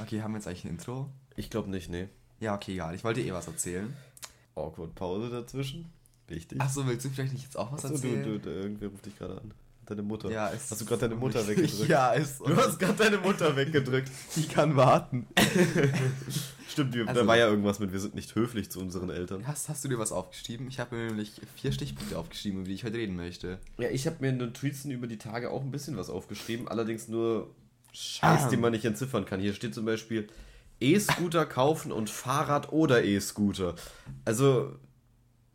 Okay, haben wir jetzt eigentlich ein Intro? Ich glaube nicht, nee. Ja, okay, egal. Ich wollte eh was erzählen. Awkward Pause dazwischen. Wichtig. Achso, willst du vielleicht nicht jetzt auch was Achso, erzählen? du, du, irgendwer ruft dich gerade an. Deine Mutter. Ja, ist Hast du gerade deine Mutter richtig. weggedrückt? Ja, ist Du hast gerade deine Mutter weggedrückt. Die kann warten. Stimmt, wir, Also- da war ja irgendwas mit, wir sind nicht höflich zu unseren Eltern. Hast, hast du dir was aufgeschrieben? Ich habe mir nämlich vier Stichpunkte aufgeschrieben, über die ich heute reden möchte. Ja, ich habe mir in den Tweetsen über die Tage auch ein bisschen was aufgeschrieben, allerdings nur Scheiß, den man nicht entziffern kann. Hier steht zum Beispiel E-Scooter kaufen und Fahrrad oder E-Scooter. Also,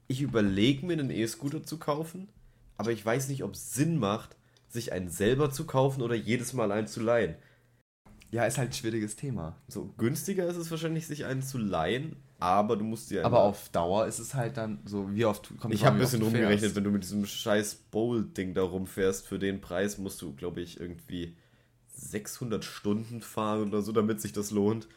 ich überlege mir einen E-Scooter zu kaufen, aber ich weiß nicht, ob es Sinn macht, sich einen selber zu kaufen oder jedes Mal einen zu leihen. Ja, ist halt ein schwieriges Thema. So günstiger ist es wahrscheinlich, sich einen zu leihen, aber du musst dir Aber auf Dauer ist es halt dann so, wie oft kommt Ich habe ein bisschen rumgerechnet, fährst. wenn du mit diesem scheiß Bowl-Ding da rumfährst, für den Preis musst du, glaube ich, irgendwie 600 Stunden fahren oder so, damit sich das lohnt.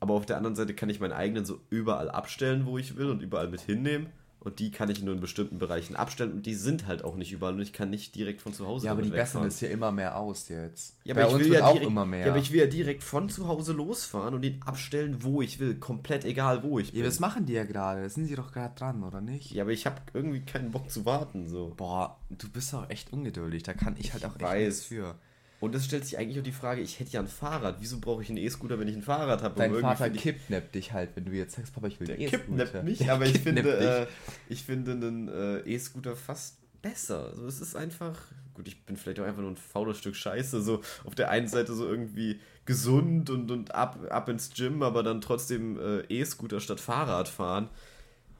Aber auf der anderen Seite kann ich meinen eigenen so überall abstellen, wo ich will und überall mit hinnehmen. Und die kann ich nur in bestimmten Bereichen abstellen und die sind halt auch nicht überall und ich kann nicht direkt von zu Hause Ja, aber die damit bessern wegfahren. es ja immer mehr aus jetzt. Ja, Bei aber ich uns will wird ja auch direkt, immer mehr. Ja, aber ich will ja direkt von zu Hause losfahren und ihn abstellen, wo ich will. Komplett egal, wo ich ja, bin. das machen die ja gerade. Da sind sie doch gerade dran, oder nicht? Ja, aber ich habe irgendwie keinen Bock zu warten, so. Boah, du bist auch echt ungeduldig. Da kann ich halt auch echt weiß. nichts für. Und es stellt sich eigentlich auch die Frage, ich hätte ja ein Fahrrad. Wieso brauche ich einen E-Scooter, wenn ich ein Fahrrad habe? Dein Vater kidnappt dich halt, wenn du jetzt sagst, Papa, ich will einen E-Scooter. kidnappt mich, Der aber ich finde, äh, ich finde einen äh, E-Scooter fast besser. Also es ist einfach, gut, ich bin vielleicht auch einfach nur ein faules Stück Scheiße. So auf der einen Seite so irgendwie gesund und, und ab, ab ins Gym, aber dann trotzdem äh, E-Scooter statt Fahrrad fahren.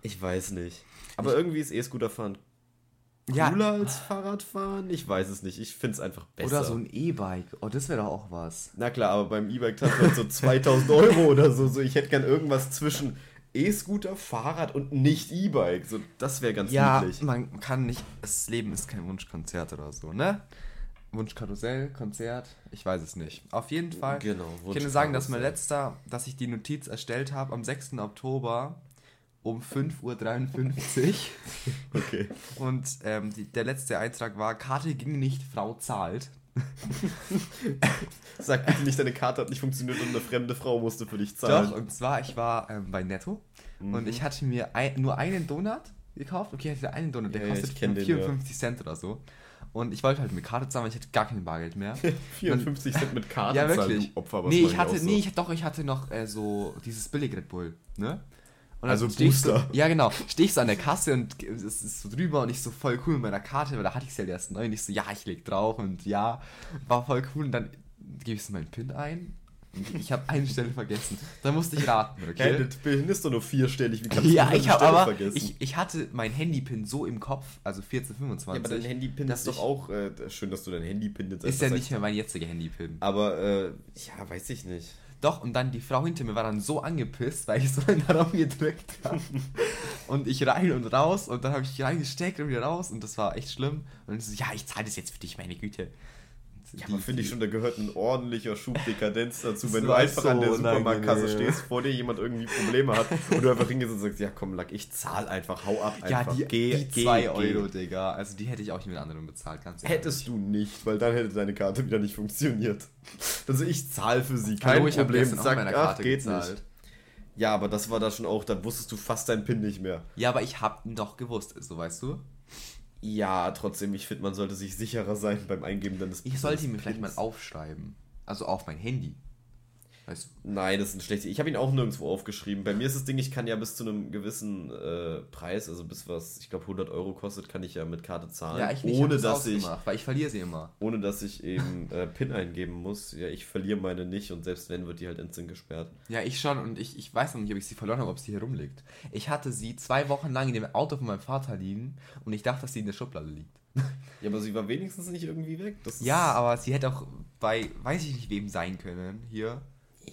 Ich weiß nicht. Aber irgendwie ist E-Scooter fahren Ja. cooler als Fahrradfahren. Ich weiß es nicht. Ich finde es einfach besser. Oder so ein E-Bike. Oh, das wäre doch auch was. Na klar, aber beim E-Bike hat man so 2000 Euro oder so. so. Ich hätte gern irgendwas zwischen E-Scooter, Fahrrad und nicht E-Bike. So, das wäre ganz Ja, niedlich. man kann nicht. Das Leben ist kein Wunschkonzert oder so, ne? Wunschkarussell, Konzert, ich weiß es nicht. Auf jeden Fall. Genau, Ich kann nur sagen, dass mein letzter, dass ich die Notiz erstellt habe am 6. Oktober um 5.53 Uhr. Okay. Und ähm, die, der letzte Eintrag war, Karte ging nicht, Frau zahlt. Sag bitte nicht, deine Karte hat nicht funktioniert und eine fremde Frau musste für dich zahlen. Doch, und zwar, ich war ähm, bei Netto und ich hatte mir ein, nur einen Donut gekauft. Okay, ich hatte einen Donut, der Ja, ja, kostet ich kenn den, 54 Cent oder so. Und ich wollte halt mit Karte zahlen, weil ich hatte gar kein Bargeld mehr. 54 Cent mit Karte ja, zahlen, wirklich. du Opfer, was nee, ich hatte, so. nee, ich, doch, ich hatte noch äh, so dieses billig Red Bull, ne? Also ich so, Booster. ja, genau. Stehe ich so an der Kasse und es ist so drüber und ich so voll cool mit meiner Karte, weil da hatte ich sie halt erst neu und ich so, ja, ich leg drauf und ja, war voll cool und dann gebe ich so meinen PIN ein und ich habe eine Stelle vergessen. Da musste ich raten, okay? das Bild ist doch nur vierstellig. Wie kannst du Ja, diese ich habe aber, vergessen? ich, ich hatte mein Handy-PIN so im Kopf, also 1425. ja, aber dein Handy-Pin ist doch auch... Äh, schön, dass du dein Handy-Pin jetzt Ist ja nicht mehr mein jetziger Handy-PIN. Aber, äh, ja, weiß ich nicht. Doch, und dann die Frau hinter mir war dann so angepisst, weil ich so in den Raum gedrückt habe. und ich rein und raus und dann habe ich reingesteckt und wieder raus und das war echt schlimm. Und ich so, ja, ich zahle das jetzt für dich, meine Güte. Ja, aber finde ich schon, da gehört ein ordentlicher Schub Dekadenz dazu, wenn du einfach an der so Supermarktkasse stehst, vor dir jemand irgendwie Probleme hat und du einfach hingehst und sagst, ja komm, Lack, ich zahl einfach, hau ab Ja, einfach, die, geh, die geh, 2 geh. Euro, Digga. Also die hätte ich auch nicht mit anderen bezahlt, ganz ehrlich. Hättest du nicht, weil dann hätte deine Karte wieder nicht funktioniert. Also ich zahl für sie, kein Hallo, ich Problem, sag, meiner ach, Karte geht gezahlt. nicht. Ja, aber das war da schon auch, da wusstest du fast deinen PIN nicht mehr. Ja, aber ich hab ihn doch gewusst, so weißt du. Ja, trotzdem, ich finde, man sollte sich sicherer sein beim Eingeben deines Ich sollte ihn mir vielleicht mal aufschreiben. Also auf mein Handy. Weißt du? Nein, das ist ein schlechtes. Ich habe ihn auch nirgendwo aufgeschrieben. Bei mir ist das Ding, ich kann ja bis zu einem gewissen äh, Preis, also bis was, ich glaube 100 Euro kostet, kann ich ja mit Karte zahlen. Ja, ich nicht, ohne ich dass ich, weil ich verliere sie immer. ohne dass ich eben äh, PIN eingeben muss. Ja, ich verliere meine nicht und selbst wenn, wird die halt instant gesperrt. Ja, ich schon und ich, ich weiß noch nicht, ob ich sie verloren habe, ob sie hier rumliegt. Ich hatte sie zwei Wochen lang in dem Auto von meinem Vater liegen und ich dachte, dass sie in der Schublade liegt. Ja, aber sie war wenigstens nicht irgendwie weg. Ja, aber sie hätte auch bei, weiß ich nicht wem sein können, hier.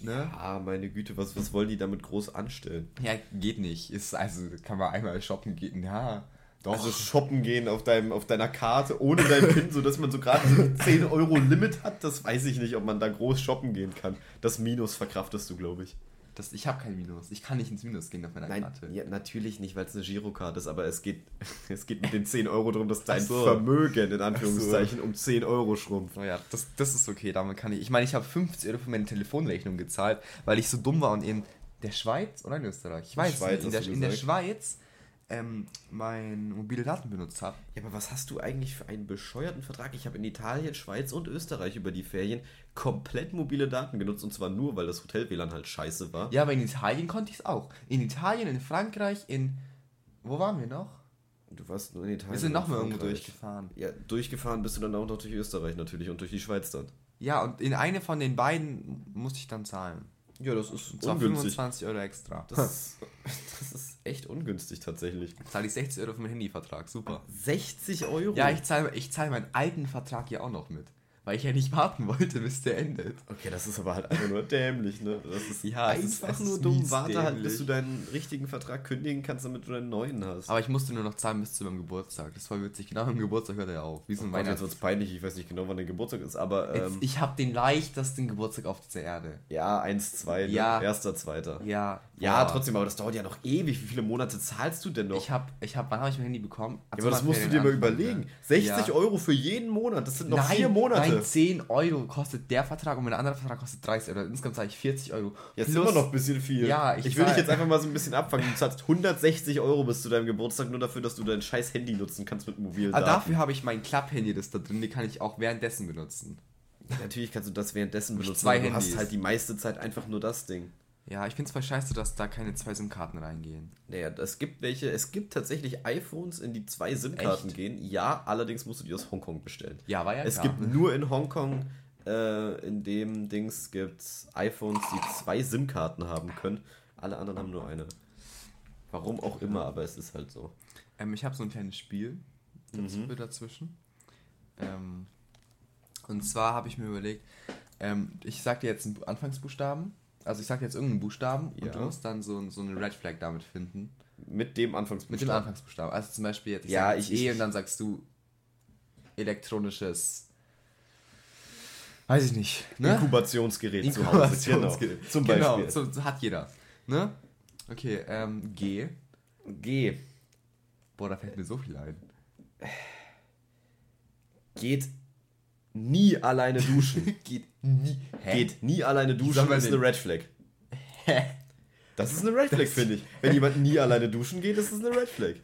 Ne? Ah, meine Güte, was, was wollen die damit groß anstellen? Ja, geht nicht. Ist, also kann man einmal shoppen gehen. Ja, doch. Also shoppen gehen auf, deinem, auf deiner Karte ohne dein PIN, sodass man so gerade so ein 10 Euro Limit hat, das weiß ich nicht, ob man da groß shoppen gehen kann. Das Minus verkraftest du, glaube ich. Das, ich habe kein Minus. Ich kann nicht ins Minus gehen auf meiner Nein, Karte. ja, natürlich nicht, weil es eine Girocard ist, aber es geht, es geht mit den 10 Euro darum, dass dein so. Vermögen in Anführungszeichen um 10 Euro schrumpft. Naja, das, das ist okay, damit kann ich. Ich meine, ich habe 50 Euro für meine Telefonrechnung gezahlt, weil ich so dumm war und in der Schweiz oder in Österreich? Ich weiß Schweiz nicht. In der, in der. Schweiz ähm, mein mobile Daten benutzt habe. Ja, aber was hast du eigentlich für einen bescheuerten Vertrag? Ich habe in Italien, Schweiz und Österreich über die Ferien komplett mobile Daten genutzt und zwar nur, weil das Hotel-WLAN halt scheiße war. Ja, aber in Italien konnte ich es auch. In Italien, in Frankreich, in. Wo waren wir noch? Du warst nur in Italien. Wir sind noch und mal irgendwo durchgefahren. Ja, durchgefahren bist du dann auch noch durch Österreich natürlich und durch die Schweiz dann. Ja, und in eine von den beiden musste ich dann zahlen. Ja, das ist Und zwar ungünstig. 25 Euro extra. Das ist, das ist echt ungünstig tatsächlich. zahle ich 60 Euro für meinen Handyvertrag. Super. 60 Euro? Ja, ich zahle ich zahl meinen alten Vertrag ja auch noch mit. Weil ich ja nicht warten wollte, bis der endet. Okay, das ist aber halt einfach nur dämlich, ne? Das ist Ja, ist- einfach es nur ist dumm. Warte halt, bis du deinen richtigen Vertrag kündigen kannst, damit du deinen neuen hast. Aber ich musste nur noch zahlen bis zu meinem Geburtstag. Das war witzig. Genau am Geburtstag hört er auf. Wie so ein Oh Gott, jetzt Weihnachts- wird's peinlich, ich weiß nicht genau, wann der Geburtstag ist, aber Jetzt, ähm, ich habe den leichtesten Geburtstag auf dieser Erde. ja, 1, 2, ne? Ja. erster, zweiter. Ja. Ja, boah. trotzdem, aber das dauert ja noch ewig. Wie viele Monate zahlst du denn noch? Ich habe, ich hab, wann habe ich mein Handy bekommen? ja, aber das musst du dir mal überlegen. 60 Euro für jeden Monat, das sind noch nein, vier Monate. Nein, 10 Euro kostet der Vertrag und mein anderer Vertrag kostet 30 Euro. Insgesamt zahle ich 40 Euro. Jetzt Plus- immer noch ein bisschen viel. Ja, ich ich will dich jetzt einfach mal so ein bisschen abfangen. Du zahlst 160 Euro bis zu deinem Geburtstag nur dafür, dass du dein scheiß Handy nutzen kannst mit mobilen Aber Daten. Ah, dafür habe ich mein Klapp-Handy, das da drin, die kann ich auch währenddessen benutzen. Natürlich kannst du das währenddessen benutzen, zwei du hast Handys. halt die meiste Zeit einfach nur das Ding. Ja, ich finde es voll scheiße, dass da keine zwei SIM-Karten reingehen. Naja, es gibt welche, es gibt tatsächlich iPhones, in die zwei SIM-Karten gehen. Ja, allerdings musst du die aus Hongkong bestellen. Ja, war ja Es klar. gibt nur in Hongkong, äh, in dem Dings gibt's iPhones, die zwei SIM-Karten haben können. Alle anderen haben nur eine. Warum auch immer, aber es ist halt so. Ähm, ich habe so ein kleines Spiel Mhm. dazwischen. Ähm, und zwar habe ich mir überlegt, ähm, ich sag dir jetzt einen Bu- Anfangsbuchstaben. Also ich sag jetzt irgendeinen Buchstaben Ja. und du musst dann so, so eine Red Flag damit finden. Mit dem Mit dem Anfangsbuchstaben. Anfangsbuchstaben. Also zum Beispiel jetzt, ich Ja, ich- E ich- und dann sagst du elektronisches. Weiß ich nicht. Ne? Inkubationsgerät zu Hause. Inkubationsgerät. Genau. Zum Genau, Beispiel. so, so hat jeder. Ne? Okay, ähm, G. G. Boah, da fällt mir so viel ein. Geht nie alleine duschen. Geht nie. Geht nie alleine duschen, man ist eine Red Flag. Das ist eine Red Flag, finde ich. Wenn jemand nie alleine duschen geht, ist es eine Red Flag.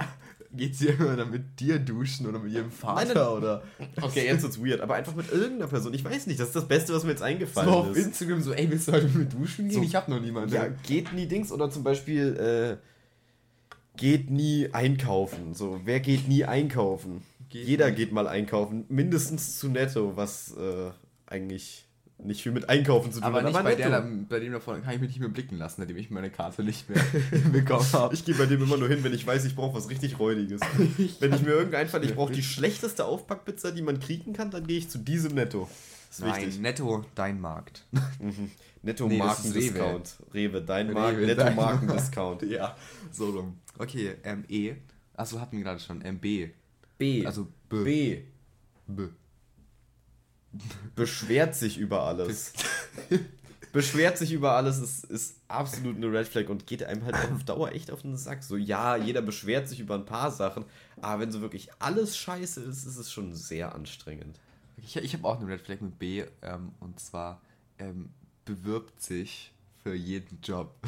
Geht sie immer dann mit dir duschen oder mit ihrem Vater nein. oder Okay, jetzt wird's weird, aber einfach mit irgendeiner Person. Ich weiß nicht, das ist das Beste, was mir jetzt so eingefallen auf ist. Instagram so, ey, willst du heute mit duschen gehen? So- ich hab noch niemanden. Ja, geht nie Dings oder zum Beispiel äh, geht nie einkaufen. So, wer geht nie einkaufen? Geht Jeder nie. geht mal einkaufen, mindestens zu Netto, was äh, eigentlich nicht viel mit Einkaufen zu tun aber hat. nicht bei, Netto. der, bei dem davon kann ich mich nicht mehr blicken lassen, nachdem ich meine Karte nicht mehr bekommen habe. Ich gehe bei dem immer nur hin, wenn ich weiß, ich brauche was richtig Räudiges. wenn ich mir irgendein einfall, ich brauche die schlechteste Aufpackpizza, die man kriegen kann, dann gehe ich zu diesem Netto. Das ist Nein, wichtig. netto dein Markt. Netto Nee, Markendiscount. Rewe. dein Rewe, Markt, Netto dein Markendiscount. ja, so rum. Okay, ähm, E. Achso, hatten wir gerade schon. Ähm, B. Also B. B. B. Beschwert sich über alles. Beschwert sich über alles ist, ist absolut eine Red Flag und geht einem halt auf Dauer echt auf den Sack. So, ja, jeder beschwert sich über ein paar Sachen, aber wenn so wirklich alles scheiße ist, ist es schon sehr anstrengend. Ich, ich habe auch eine Red Flag mit B, ähm, und zwar ähm, bewirbt sich für jeden Job.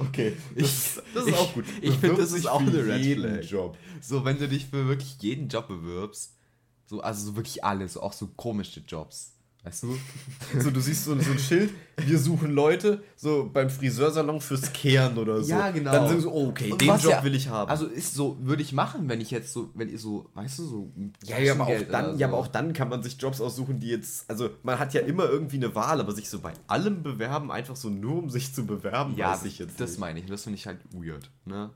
Okay, das, das ist ich- auch gut. ich finde, das ist auch eine Red jeden Flag. Job. So, wenn du dich für wirklich jeden Job bewirbst, so, also so wirklich alle, so auch so komische Jobs. Weißt du? So, du siehst so, so ein Schild, wir suchen Leute, so beim Friseursalon fürs Kehren oder so. Ja, genau. Dann sagst du, oh, okay, Und den Job ja- will ich haben. Also ist so, würde ich machen, wenn ich jetzt so, wenn ihr so, weißt du, so. Ja, ja, aber auch dann, oder ja, so. aber auch dann kann man sich Jobs aussuchen, die jetzt, also man hat ja immer irgendwie eine Wahl, aber sich so bei allem bewerben, einfach so nur um sich zu bewerben, Ja, weiß ich jetzt das nicht. meine ich. Das finde ich halt weird, ne?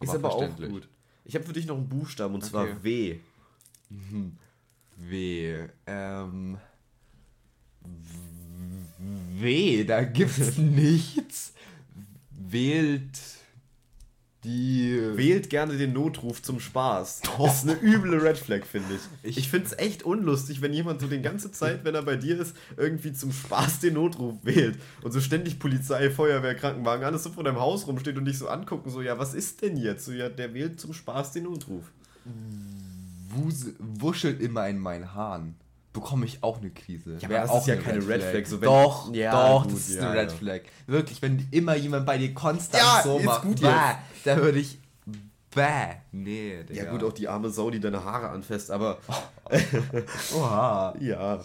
Ist aber auch gut. Ich habe für dich noch einen Buchstaben und Okay. zwar W. W. Ähm. W, da gibt's nichts. Wählt Die. Wählt gerne den Notruf zum Spaß. Das ist eine üble Red Flag, finde ich. Ich, ich finde es echt unlustig, wenn jemand so die ganze Zeit, wenn er bei dir ist, irgendwie zum Spaß den Notruf wählt und so ständig Polizei, Feuerwehr, Krankenwagen, alles so vor deinem Haus rumsteht und dich so angucken, so, ja, was ist denn jetzt? So, ja, der wählt zum Spaß den Notruf. Wuschelt immer in meinen Haaren. Bekomme ich auch eine Krise. Ja, Wär aber das ist ja eine keine Red Flag. So, wenn- doch, Ja, doch, gut, das ist ja, eine Red. Flag. Wirklich, wenn immer jemand bei dir konstant Ja, so macht, gut jetzt. da würde ich bäh. Nee, Digga. Ja, gut, auch die arme Sau, die deine Haare anfasst, aber Oha. ja.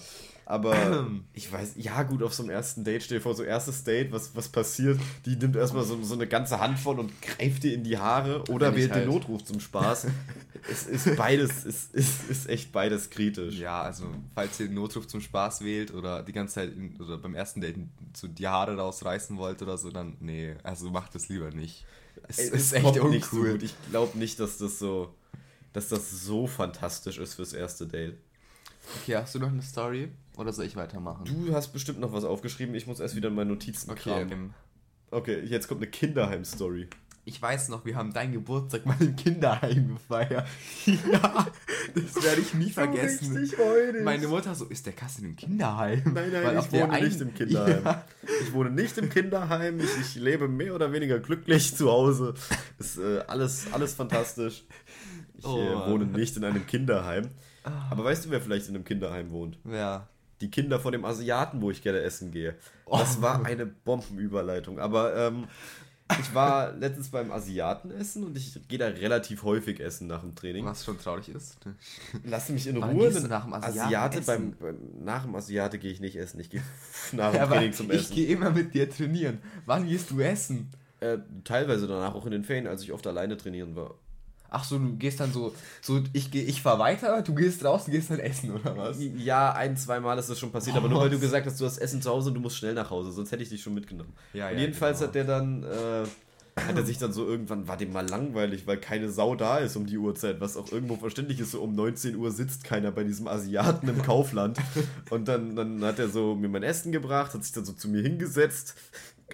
Aber ich weiß, ja gut, auf so einem ersten Date, stell dir vor, so erstes Date, was, was passiert? Die nimmt erstmal so, so eine ganze Handvoll und greift dir in die Haare oder wählt den halt- Notruf zum Spaß. es ist beides, es ist, ist echt beides kritisch. Ja, also, falls ihr den Notruf zum Spaß wählt oder die ganze Zeit in, oder beim ersten Date so die Haare rausreißen wollt oder so, dann nee, also macht das lieber nicht. Es Ey, ist echt so uncool. gut. Ich glaube nicht, dass das so, dass das so fantastisch ist fürs erste Date. okay, hast du noch eine Story oder soll ich weitermachen? Du hast bestimmt noch was aufgeschrieben. Ich muss erst wieder in meine Notizen okay. kramen. Okay, jetzt kommt eine Kinderheim-Story. Ich weiß noch, wir haben deinen Geburtstag mal im Kinderheim gefeiert. ja, das werde ich nie vergessen. freudig. Meine Mutter so, ist der Kasten im Kinderheim? Nein, nein, Weil ich wohne einen- nicht im Kinderheim. Ja. Ich wohne nicht im Kinderheim. Ich, ich lebe mehr oder weniger glücklich zu Hause. Ist äh, alles, alles fantastisch. Ich Oh, äh, Mann. wohne nicht in einem Kinderheim. Aber weißt du, wer vielleicht in einem Kinderheim wohnt? Ja. Die Kinder von dem Asiaten, wo ich gerne essen gehe. Das Oh. war eine Bombenüberleitung. Aber ähm, ich war letztens beim Asiaten essen und ich gehe da relativ häufig essen nach dem Training. Was schon traurig ist. Lass mich in Wann Ruhe. nach dem Asiaten Asiate beim, beim, nach dem Asiate gehe ich nicht essen. Ich gehe nach dem Ja, Training zum ich Essen. gehe immer mit dir trainieren. Wann gehst du essen? Äh, teilweise danach auch in den Ferien, als ich oft alleine trainieren war. Ach so, du gehst dann so, so ich gehe, ich fahr weiter, du gehst raus, du gehst dann essen oder was? Ja, ein, zwei Mal ist das schon passiert, aber nur weil du gesagt hast, du hast Essen zu Hause und du musst schnell nach Hause, sonst hätte ich dich schon mitgenommen. Ja, und ja, jedenfalls genau. hat der dann, äh, hat er sich dann so irgendwann, war dem mal langweilig, weil keine Sau da ist um die Uhrzeit, was auch irgendwo verständlich ist, so um 19 Uhr sitzt keiner bei diesem Asiaten im Kaufland. Und dann, dann hat er so mir mein Essen gebracht, hat sich dann so zu mir hingesetzt,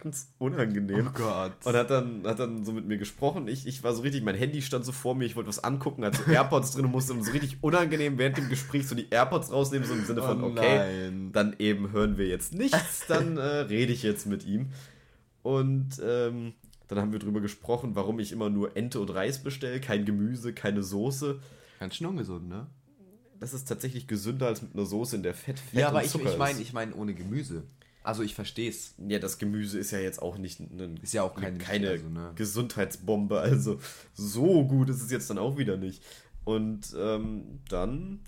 ganz unangenehm. Oh Gott. Und hat dann, hat dann so mit mir gesprochen. Ich, ich war so richtig, mein Handy stand so vor mir, ich wollte was angucken, hatte so AirPods drin und musste so richtig unangenehm während dem Gespräch so die AirPods rausnehmen, so im Sinne von, Oh okay, dann eben hören wir jetzt nichts, dann äh, rede ich jetzt mit ihm. Und ähm, dann haben wir drüber gesprochen, warum ich immer nur Ente und Reis bestelle, kein Gemüse, keine Soße. Ganz schön ungesund, ne? Das ist tatsächlich gesünder als mit einer Soße, in der Fett, Fett Ja, aber ich, ich meine, ich meine ohne Gemüse. Also ich versteh's. Ja, das Gemüse ist ja jetzt auch nicht ein, Ist ja auch kein- keine also, ne. Gesundheitsbombe. Also so gut ist es jetzt dann auch wieder nicht. Und ähm, dann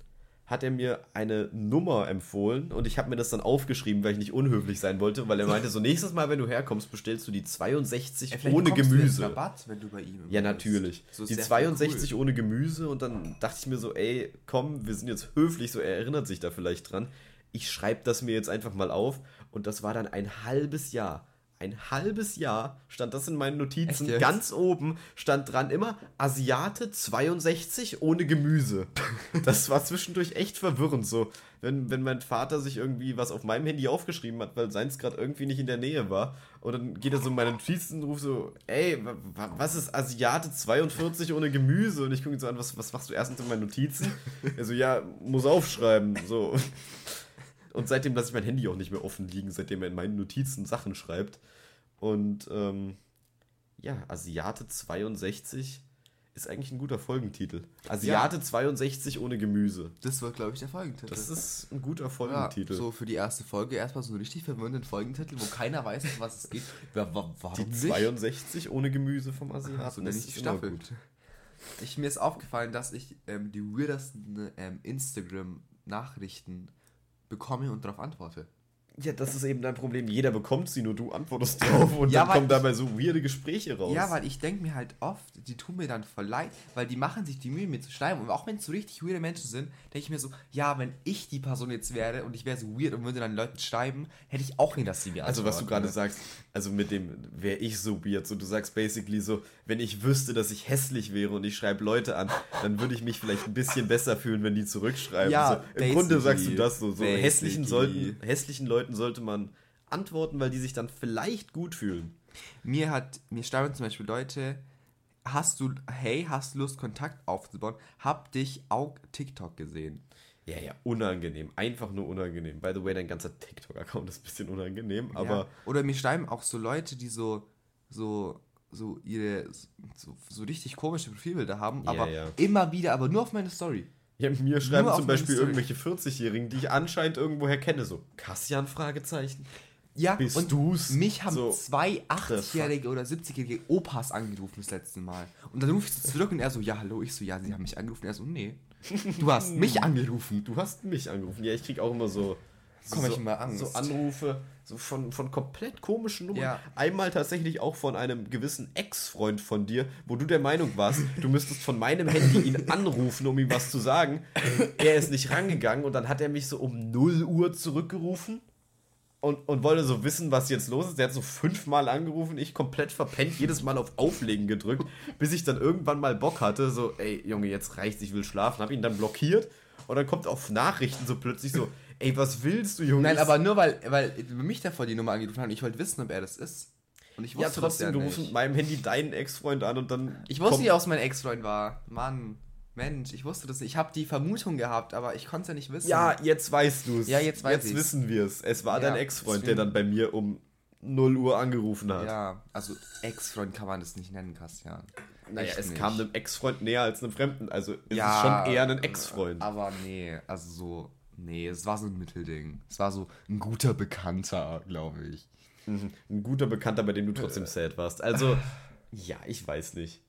hat er mir eine Nummer empfohlen und ich habe mir das dann aufgeschrieben, weil ich nicht unhöflich sein wollte, weil er meinte, so nächstes Mal, wenn du herkommst, bestellst du die 62 Ey, vielleicht ohne bekommst du Gemüse. Rabatt, wenn du bei ihm Ja, natürlich. So die sehr 62 cool. ohne Gemüse und dann dachte ich mir so, ey, komm, wir sind jetzt höflich, so er erinnert sich da vielleicht dran. Ich schreibe das mir jetzt einfach mal auf und das war dann ein halbes Jahr. Ein halbes Jahr stand das in meinen Notizen. Ganz oben stand dran immer Asiate 62 ohne Gemüse. Das war zwischendurch echt verwirrend so. Wenn, wenn mein Vater sich irgendwie was auf meinem Handy aufgeschrieben hat, weil seins gerade irgendwie nicht in der Nähe war. Und dann geht er so in meine Notizen und ruft so, ey, wa- wa- was ist Asiate 42 ohne Gemüse? Und ich gucke ihn so an, was, was machst du erstens in meinen Notizen? Er so, ja, muss aufschreiben. So. Und seitdem lasse ich mein Handy auch nicht mehr offen liegen, seitdem er in meinen Notizen Sachen schreibt. Und ähm, ja, Asiate 62 ist eigentlich ein guter Folgentitel. Asiate 62 ohne Gemüse. Das war, glaube ich, der Folgentitel. Das ist ein guter ja, Folgentitel. so für die erste Folge erstmal so einen richtig verwirrenden Folgentitel, wo keiner weiß, um was es geht. Ja, wa warum die nicht? 62 ohne Gemüse vom Asiaten. Also das ist Staffel. Ich, mir ist aufgefallen, dass ich ähm, die weirdesten ähm, Instagram-Nachrichten bekomme und darauf antworte. Ja, das ist eben dein Problem. Jeder bekommt sie, nur du antwortest drauf und Ja, dann kommen ich- dabei so weirde Gespräche raus. Ja, weil ich denke mir halt oft, die tun mir dann voll leid, weil die machen sich die Mühe, mir zu schreiben. Und auch wenn es so richtig weirde Menschen sind, denke ich mir so, ja, wenn ich die Person jetzt wäre und ich wäre so weird und würde dann Leuten schreiben, hätte ich auch hin, dass sie mir Also was du antworten, gerade ne? sagst, also mit dem wäre ich so weird, so du sagst basically so, wenn ich wüsste, dass ich hässlich wäre und ich schreibe Leute an, dann würde ich mich vielleicht ein bisschen besser fühlen, wenn die zurückschreiben. Ja, so, Im Grunde sagst du das so, so hässlichen, sollten, hässlichen Leuten sollte man antworten, weil die sich dann vielleicht gut fühlen. Mir hat, mir schreiben zum Beispiel Leute, hast du, hey, hast du Lust, Kontakt aufzubauen? Hab dich auch TikTok gesehen. Ja, ja, unangenehm. Einfach nur unangenehm. By the way, dein ganzer TikTok-Account ist ein bisschen unangenehm, aber. ja. Oder mir schreiben auch so Leute, die so, so, so ihre, so, so richtig komische Profilbilder haben, Ja, aber ja. immer wieder, aber nur auf meine Story. Ja, mir schreiben zum Beispiel Story. irgendwelche 40-Jährigen, die ich anscheinend irgendwoher kenne, so Kassian Fragezeichen. Ja, Bist und du's? mich haben So, zwei the 80-jährige oder 70-jährige Opas angerufen das letzte Mal. Und dann rufe ich so zurück und er so, ja, hallo, ich so, ja, sie haben mich angerufen. Er so, nee, du hast mich angerufen. Du hast mich angerufen. Ja, ich krieg auch immer so. Komm, so, ich mal Angst. so Anrufe so von, von komplett komischen Nummern. Ja. Einmal tatsächlich auch von einem gewissen Ex-Freund von dir, wo du der Meinung warst, du müsstest von meinem Handy ihn anrufen, um ihm was zu sagen. Er ist nicht rangegangen und dann hat er mich so um 0 Uhr zurückgerufen und, und wollte so wissen, was jetzt los ist. Der hat so fünfmal angerufen, ich komplett verpennt, jedes Mal auf Auflegen gedrückt, bis ich dann irgendwann mal Bock hatte, so, ey, Junge, jetzt reicht's, ich will schlafen. Hab ihn dann blockiert und dann kommt auf Nachrichten so plötzlich so, ey, was willst du, Junge? Nein, aber nur weil, weil mich davor die Nummer angerufen hat und ich wollte wissen, ob er das ist. Und ich ja, wusste trotzdem, das du ja rufst mit meinem Handy deinen Ex-Freund an und dann. Ich wusste nicht, dass mein Ex-Freund war. Mann, Mensch, ich wusste das nicht. Ich habe die Vermutung gehabt, aber ich konnte es ja nicht wissen. Ja, jetzt weißt du es. Ja, jetzt weiß Jetzt ich's. wissen wir es. Es war Ja, dein Ex-Freund, der dann bei mir um 0 Uhr angerufen hat. Ja, also Ex-Freund kann man das nicht nennen, Christian. Naja, Echt es nicht. kam einem Ex-Freund näher als einem Fremden. Also es ja, ist schon eher ein Ex-Freund. Aber nee, also so, nee, es war so ein Mittelding. Es war so ein guter Bekannter, glaube ich. Mhm. Ein guter Bekannter, bei dem du trotzdem sad warst. Also, ja, ich weiß nicht.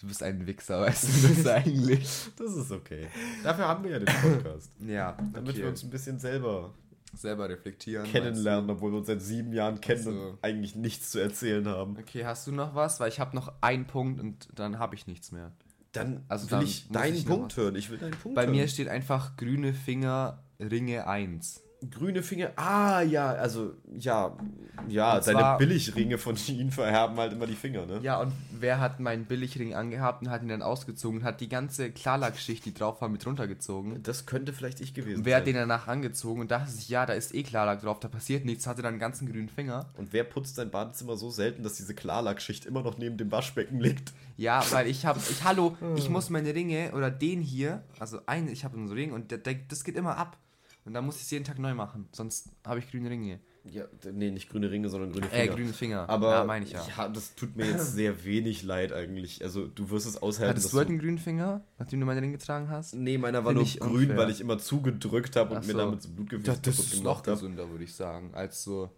Du bist ein Wichser, weißt du das eigentlich? Das ist okay. Dafür haben wir ja den Podcast. Ja, Damit okay. wir uns ein bisschen selber selber reflektieren. kennenlernen, obwohl wir uns seit sieben Jahren kennen Also- und eigentlich nichts zu erzählen haben. Okay, hast du noch was? Weil ich habe noch einen Punkt und dann habe ich nichts mehr. Dann Also will dann ich deinen ich Punkt hören. Ich will deinen Punkt Bei hören. mir steht einfach grüne Finger Ringe 1. grüne Finger. Ah, ja, also, ja, ja, Und deine zwar- Billigringe von ihnen verherben halt immer die Finger, ne? Ja, und wer hat meinen Billigring angehabt und hat ihn dann ausgezogen und hat die ganze Klarlackschicht, die drauf war, mit runtergezogen? Das könnte vielleicht ich gewesen Und wer hat sein. den danach angezogen und dachte sich, ja, da ist eh Klarlack drauf, da passiert nichts, hatte dann einen ganzen grünen Finger. Und wer putzt sein Badezimmer so selten, dass diese Klarlackschicht immer noch neben dem Waschbecken liegt? Ja, weil ich habe, ich, hallo, ich muss meine Ringe oder den hier, also einen, ich habe einen Ring und der, der, das geht immer ab. Und da muss ich es jeden Tag neu machen, sonst habe ich grüne Ringe. Ja, nee, nicht grüne Ringe, sondern grüne Äh, Finger. grüne Finger. Aber ja, meine ich ja. ja, das tut mir jetzt sehr wenig leid eigentlich. Also du wirst es aushalten. Hattest du halt einen grünen Finger, nachdem du meine Ringe getragen hast? Nee, meiner war Find nur grün, unfair. weil ich immer zugedrückt habe und Ach mir so. damit so Blutgefäße Ja, das ist noch gesünder, würde ich sagen, als so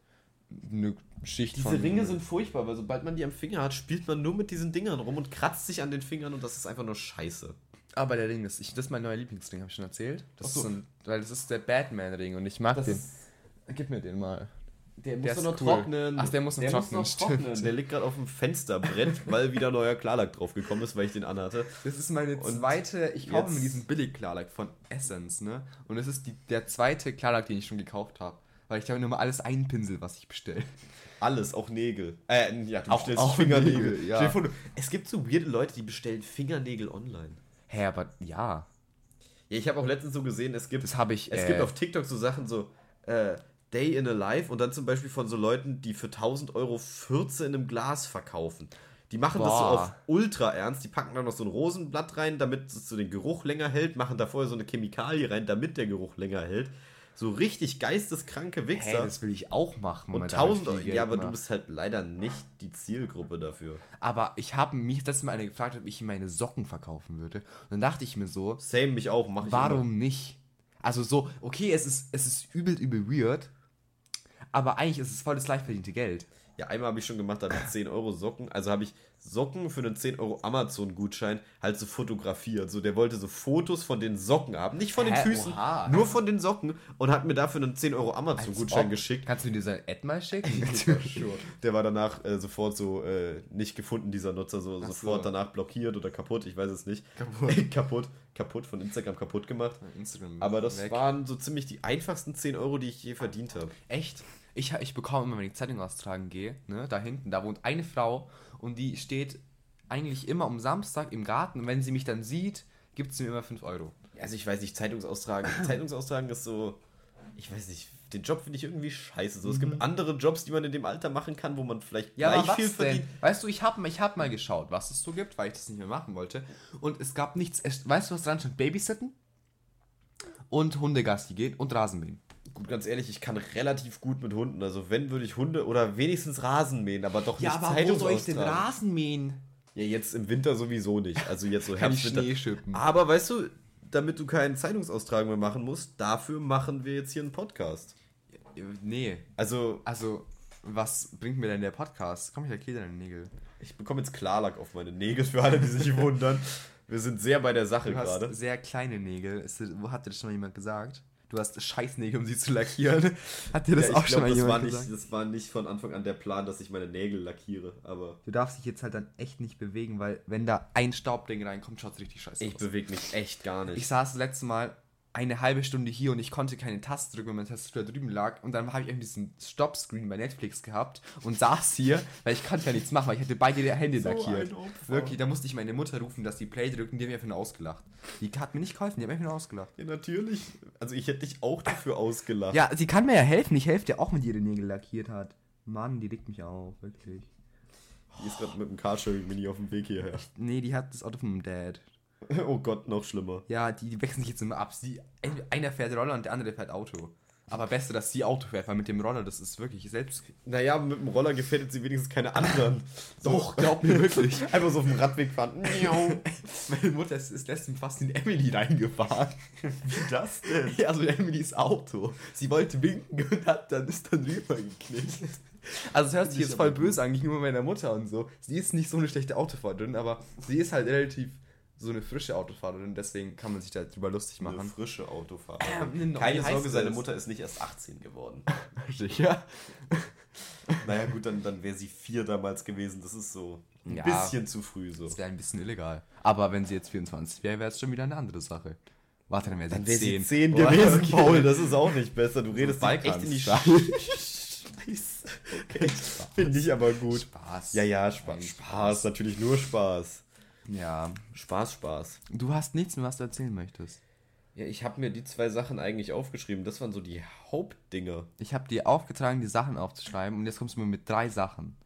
eine Schicht Diese von... Ringe sind furchtbar, weil sobald man die am Finger hat, spielt man nur mit diesen Dingern rum und kratzt sich an den Fingern und das ist einfach nur scheiße. Aber der Ring ist, ich, das ist mein neuer Lieblingsring, habe ich schon erzählt. Das so. ist ein, weil das ist der Batman-Ring und ich mag Das den. ist- Gib mir den mal. Der Der muss ist noch cool. trocknen. Ach, der muss noch trocknen, stimmt. Der liegt gerade auf dem Fensterbrett, weil wieder neuer Klarlack draufgekommen ist, weil ich den anhatte. Das ist meine Und zweite, ich kaufe mir diesen Billig-Klarlack von Essence, ne? Und das ist die, der zweite Klarlack, den ich schon gekauft habe. Weil ich habe nur mal alles einpinsel, was ich bestelle. Alles, auch Nägel. Äh, ja, du Auch- bestellst auch Fingernägel. Nägel, ja. Es gibt so weirde Leute, die bestellen Fingernägel online. Hä, aber ja. Ja, ich habe auch letztens so gesehen, es gibt, Das habe ich. es äh, gibt auf TikTok so Sachen so, äh, Day in a Life und dann zum Beispiel von so Leuten, die für 1000 Euro 14 in einem Glas verkaufen. Die machen das so Boah. auf ultra ernst. Die packen dann noch so ein Rosenblatt rein, damit es so den Geruch länger hält, machen da vorher so eine Chemikalie rein, damit der Geruch länger hält. So richtig geisteskranke Wichser. das will ich auch machen. und Moment, da hab ich 1000 viel Euro. Ja, aber du gemacht. bist halt leider nicht die Zielgruppe dafür. Aber ich habe mich das mal eine gefragt, ob ich ihm meine Socken verkaufen würde. Und dann dachte ich mir so, Same mich auch, mach ich immer. warum nicht? Also so, okay, es ist, es ist übel, übel weird, aber eigentlich ist es voll das leicht verdiente Geld. Ja, einmal habe ich schon gemacht, da habe ich 10 Euro Socken. Also habe ich Socken für einen 10 Euro Amazon-Gutschein halt so fotografiert. So, der wollte so Fotos von den Socken haben. Nicht von den Hä? Füßen, Oha. nur von den Socken und hat mir dafür einen 10 Euro Amazon-Gutschein geschickt. Kannst du mir diese Ad mal schicken? Der war danach äh, sofort so äh, nicht gefunden, dieser Nutzer, so Ach sofort so. danach blockiert oder kaputt, ich weiß es nicht. Kaputt. kaputt, kaputt, von Instagram kaputt gemacht. Instagram Aber das weg. waren so ziemlich die einfachsten 10 Euro, die ich je verdient habe. Echt? Ich, ich bekomme immer, wenn ich Zeitung austragen gehe, ne, da hinten, da wohnt eine Frau und die steht eigentlich immer am Samstag im Garten und wenn sie mich dann sieht, gibt sie mir immer 5 Euro. Also ich weiß nicht, Zeitungsaustragen. Zeitungsaustragen ist so, ich weiß nicht, den Job finde ich irgendwie scheiße. So, es gibt andere Jobs, die man in dem Alter machen kann, wo man vielleicht Ja, gleich viel denn? verdient. Weißt du, ich habe ich hab mal geschaut, was es so gibt, weil ich das nicht mehr machen wollte. Und es gab nichts. Weißt du, was dran stand? Babysitten und Hundegassi gehen und Rasenmähen. Gut, ganz ehrlich, ich kann relativ gut mit Hunden. Also wenn würde ich Hunde oder wenigstens Rasen mähen, aber doch nicht Zeitung austragen. Rasen mähen? Ja, jetzt im Winter sowieso nicht. Also jetzt so Herbst, ich. Schnee schippen. Aber weißt du, damit du keinen Zeitungsaustragen mehr machen musst, dafür machen wir jetzt hier einen Podcast. Nee. Also Also, was bringt mir denn der Podcast? Komm, ich lackiere deine Nägel. ich bekomme jetzt Klarlack auf meine Nägel für alle, die sich wundern. Wir sind sehr bei der Sache gerade. sehr kleine Nägel. Ist, wo hat dir das schon mal jemand gesagt? Du hast Scheißnägel, um sie zu lackieren. Hat dir das Ja, auch ich schon mal das, war jemand nicht- gesagt? das war nicht von Anfang an der Plan, dass ich meine Nägel lackiere, aber Du darfst dich jetzt halt dann echt nicht bewegen, weil wenn da ein Staubding reinkommt, schaut es richtig scheiße ich aus. bewege mich echt gar nicht. Ich saß das letzte Mal eine halbe Stunde hier und ich konnte keine Taste drücken, weil meine Tastatur da drüben lag. Und dann habe ich irgendwie diesen Stop-Screen bei Netflix gehabt und saß hier, weil ich konnte ja nichts machen, weil ich hätte beide Hände So lackiert. Wirklich, da musste ich meine Mutter rufen, dass die Play drücken, die haben mir einfach nur ausgelacht. Die hat mir nicht geholfen, die hat mir einfach nur ausgelacht. ja, natürlich. Also ich hätte dich auch dafür ausgelacht. Ja, sie kann mir ja helfen. Ich helfe dir auch, wenn die ihre Nägel lackiert hat. Mann, die regt mich auf, wirklich. Die ist gerade mit dem Carsharing-Mini auf dem Weg hierher. Nee, die hat das Auto von Dad. Oh Gott, noch schlimmer. Ja, die, die wechseln sich jetzt immer ab. Sie, einer fährt Roller und der andere fährt Auto. Aber besser, dass sie Auto fährt, weil mit dem Roller, das ist wirklich selbst. Naja, mit dem Roller gefährdet sie wenigstens keine anderen. Doch, glaub mir wirklich. Einfach so auf dem Radweg fahren. Meine Mutter ist, ist letztens fast in Emily reingefahren. Wie das denn? Ja, also Emilys Auto. Sie wollte winken und hat dann ist dann rübergeknickt. Also es hört sich jetzt voll böse eigentlich nur meiner Mutter und so. Sie ist nicht so eine schlechte Autofahrerin, aber sie ist halt relativ so eine frische Autofahrerin, deswegen kann man sich da drüber lustig Eine machen. frische Autofahrer. Ähm, Keine wie heißt Sorge, seine das? Mutter ist nicht erst 18 geworden. Sicher? naja, gut, dann, dann wäre sie vier damals gewesen. Das ist so ein Ja. bisschen zu früh so. Das wäre ein bisschen illegal. Aber wenn sie jetzt 24 wäre, wäre es schon wieder eine andere Sache. Warte, dann wäre sie Dann wäre 10. sie 10 Oh, gewesen, okay. Paul. Das ist auch nicht besser. Du redest dich echt in die. Scheiße. Okay. Finde ich aber gut. Spaß. Ja, ja, Spaß. Spaß, natürlich nur Spaß. Ja. Spaß, Spaß. Du hast nichts mehr, was du erzählen möchtest. Ja, ich habe mir die zwei Sachen eigentlich aufgeschrieben. Das waren so die Hauptdinge. Ich habe dir aufgetragen, die Sachen aufzuschreiben und jetzt kommst du mir mit drei Sachen.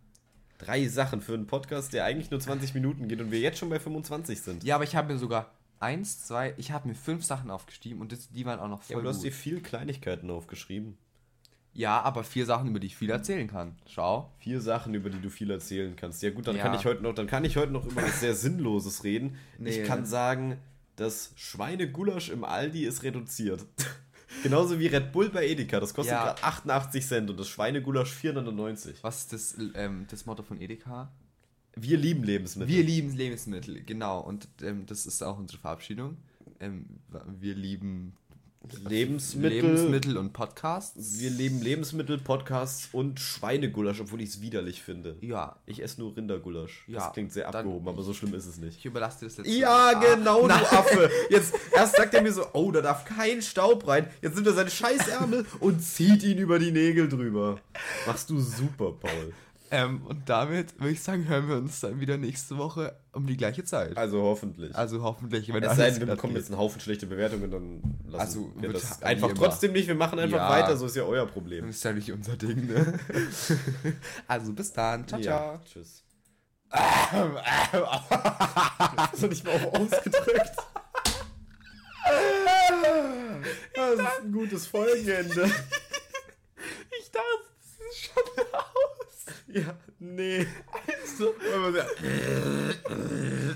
Drei Sachen für einen Podcast, der eigentlich nur 20 Minuten geht und wir jetzt schon bei 25 sind. Ja, aber ich habe mir sogar eins, zwei, ich habe mir fünf Sachen aufgeschrieben und das, die waren auch noch Ja, voll aber du hast dir gut. viel Kleinigkeiten aufgeschrieben. Ja, aber vier Sachen, über die ich viel erzählen kann. Schau. Vier Sachen, über die du viel erzählen kannst. Ja gut, dann Ja. kann ich heute noch, dann kann ich heute noch über was sehr Sinnloses reden. Nee. Ich kann sagen, das Schweinegulasch im Aldi ist reduziert. Genauso wie Red Bull bei Edeka. Das kostet Ja. gerade 88 Cent und das Schweinegulasch 499. Was ist das, ähm, das Motto von Edeka? Wir lieben Lebensmittel. Wir lieben Lebensmittel, genau. Und ähm, das ist auch unsere Verabschiedung. Ähm, wir lieben Lebensmittel. Lebensmittel und Podcasts. Wir lieben Lebensmittel, Podcasts und Schweinegulasch, obwohl ich es widerlich finde. Ja, Ich esse nur Rindergulasch. Ja, das klingt sehr abgehoben, aber so schlimm ist es nicht. ich überlasse dir das letzte Ja, Ah, genau, nein. du Affe. Jetzt, erst sagt er mir so, oh, da darf kein Staub rein. Jetzt nimmt er seinen Scheißärmel und zieht ihn über die Nägel drüber. Machst du super, Paul. Ähm, und damit würde ich sagen, hören wir uns dann wieder nächste Woche um die gleiche Zeit. Also hoffentlich. Also hoffentlich, wenn es sei denn, wir bekommen geht. jetzt einen Haufen schlechte Bewertungen, dann lassen Also, wir das einfach trotzdem nicht. Wir machen einfach Ja. weiter, so ist ja euer Problem. Das ist ja nicht unser Ding, ne? also bis dann. Ciao, ciao. Ja, tschüss. Hast du nicht mal auf ausgedrückt? Das ist ein gutes Folgenende. Ich dachte, das ist schon aus. Ja, nee. Also,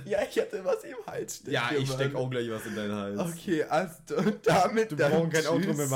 ja, ich hatte was im Hals. Ja, ich Mann. steck auch gleich was in deinen Hals. Okay, also damit Wir brauchen kein Outro mehr machen.